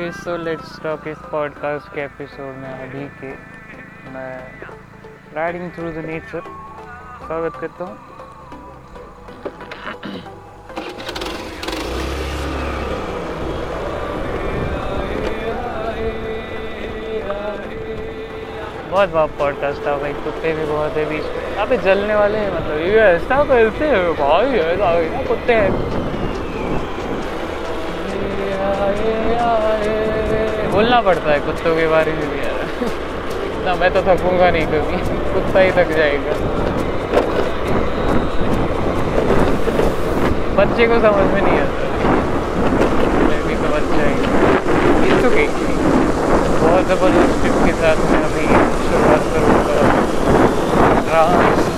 Okay so let's talk इस podcast के episode में अभी के मैं राइडिंग थ्रू द नेचर स्वागत करता हूँ। बहुत बहुत पॉडकास्ट था भाई, कुत्ते भी बहुत है बीच में। पे जलने वाले हैं मतलब ये ऐसा करते हैं, भाई ऐसा कुत्ते हैं। बोलना पड़ता है कुत्तों के बारे में भी यार। इतना मैं तो थकूँगा नहीं कभी। कुत्ता ही थक जाएगा। बच्चे को समझ में नहीं आता। भी समझ इट्स ओके बहुत ज़बरदस्त टिप के साथ मैं अभी शुरुआत करूँगा। डांस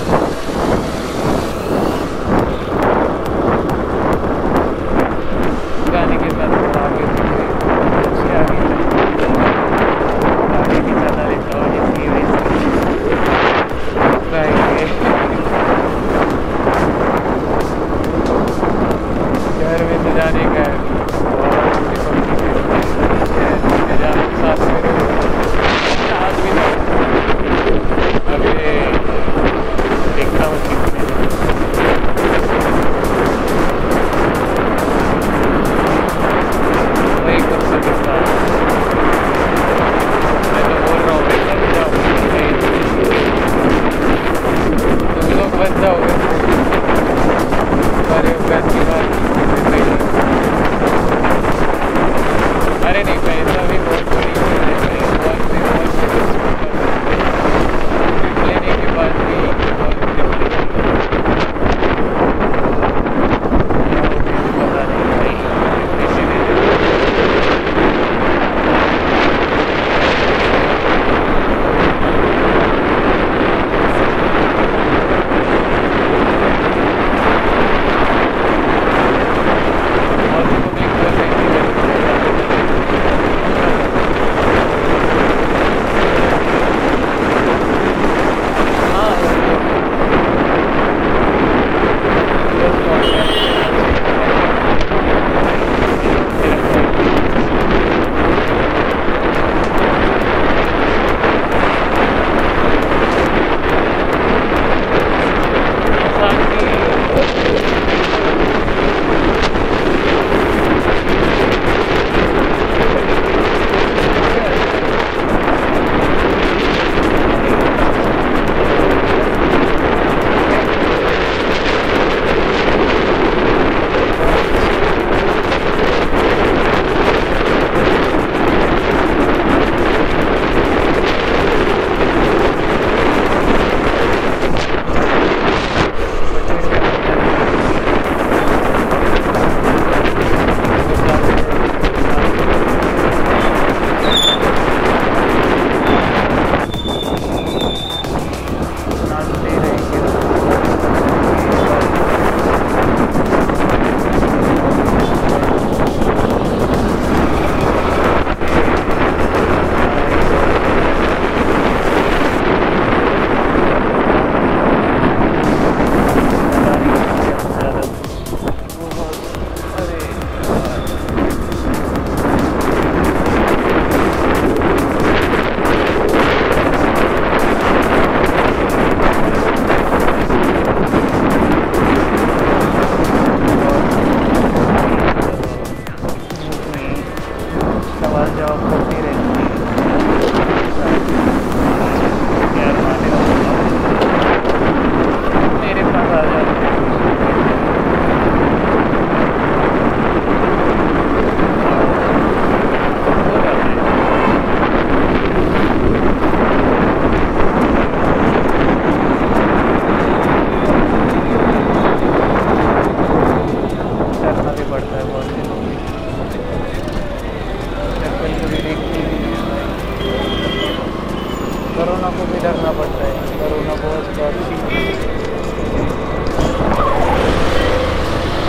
कोरोना को भी डरना पड़ता है। करोना बहुत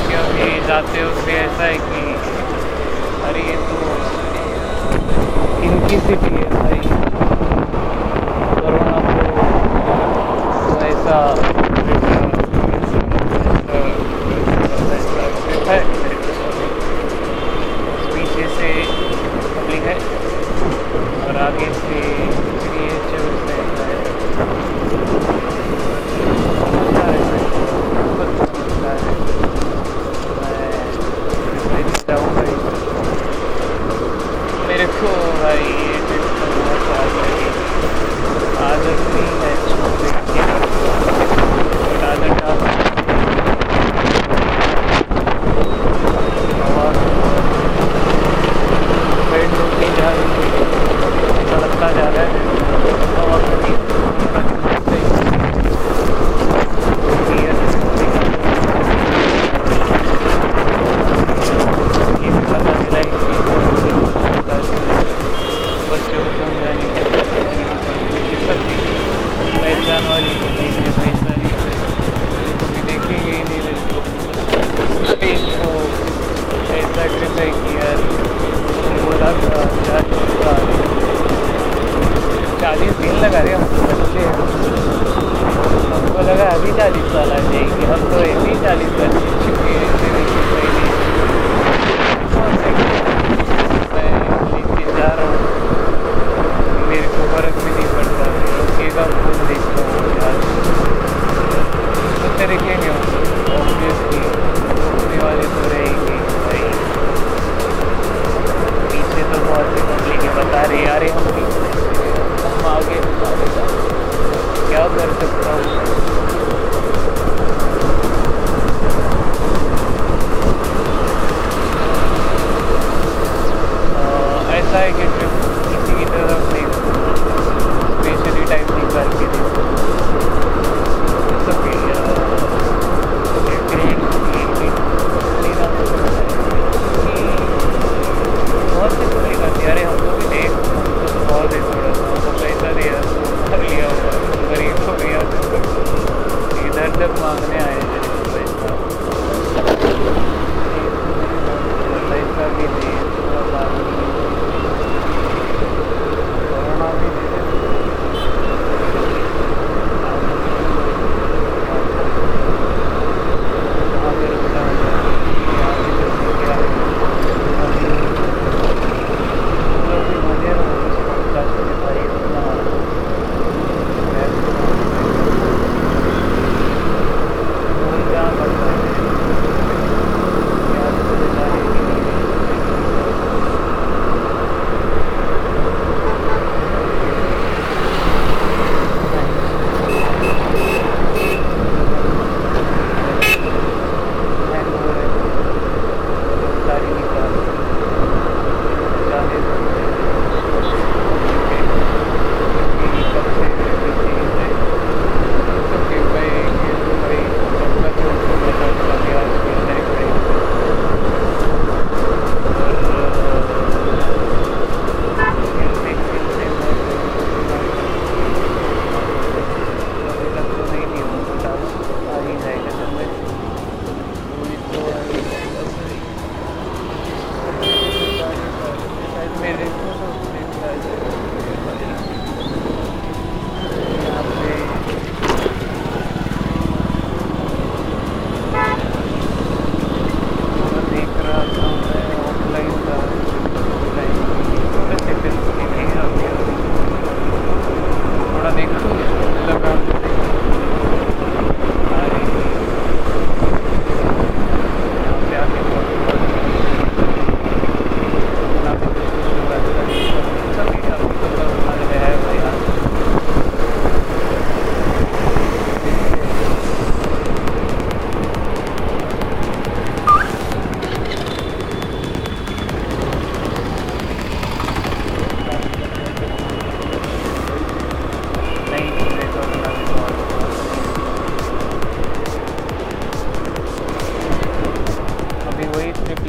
क्योंकि जाते वक्त ऐसा है कि, अरे ये तो इनकी सिटी है भाई। कोरोना को तो ऐसा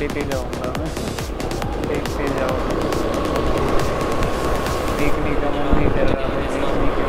लेते जाऊँगा मैं देखते जाऊँगा देखने का मन नहीं कर रहा है देखने के।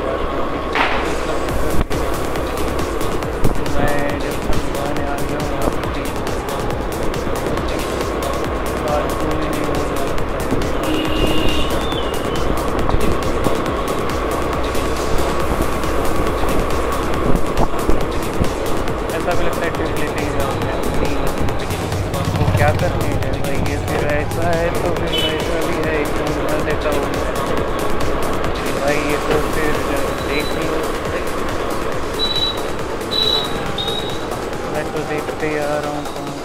देखते यारों को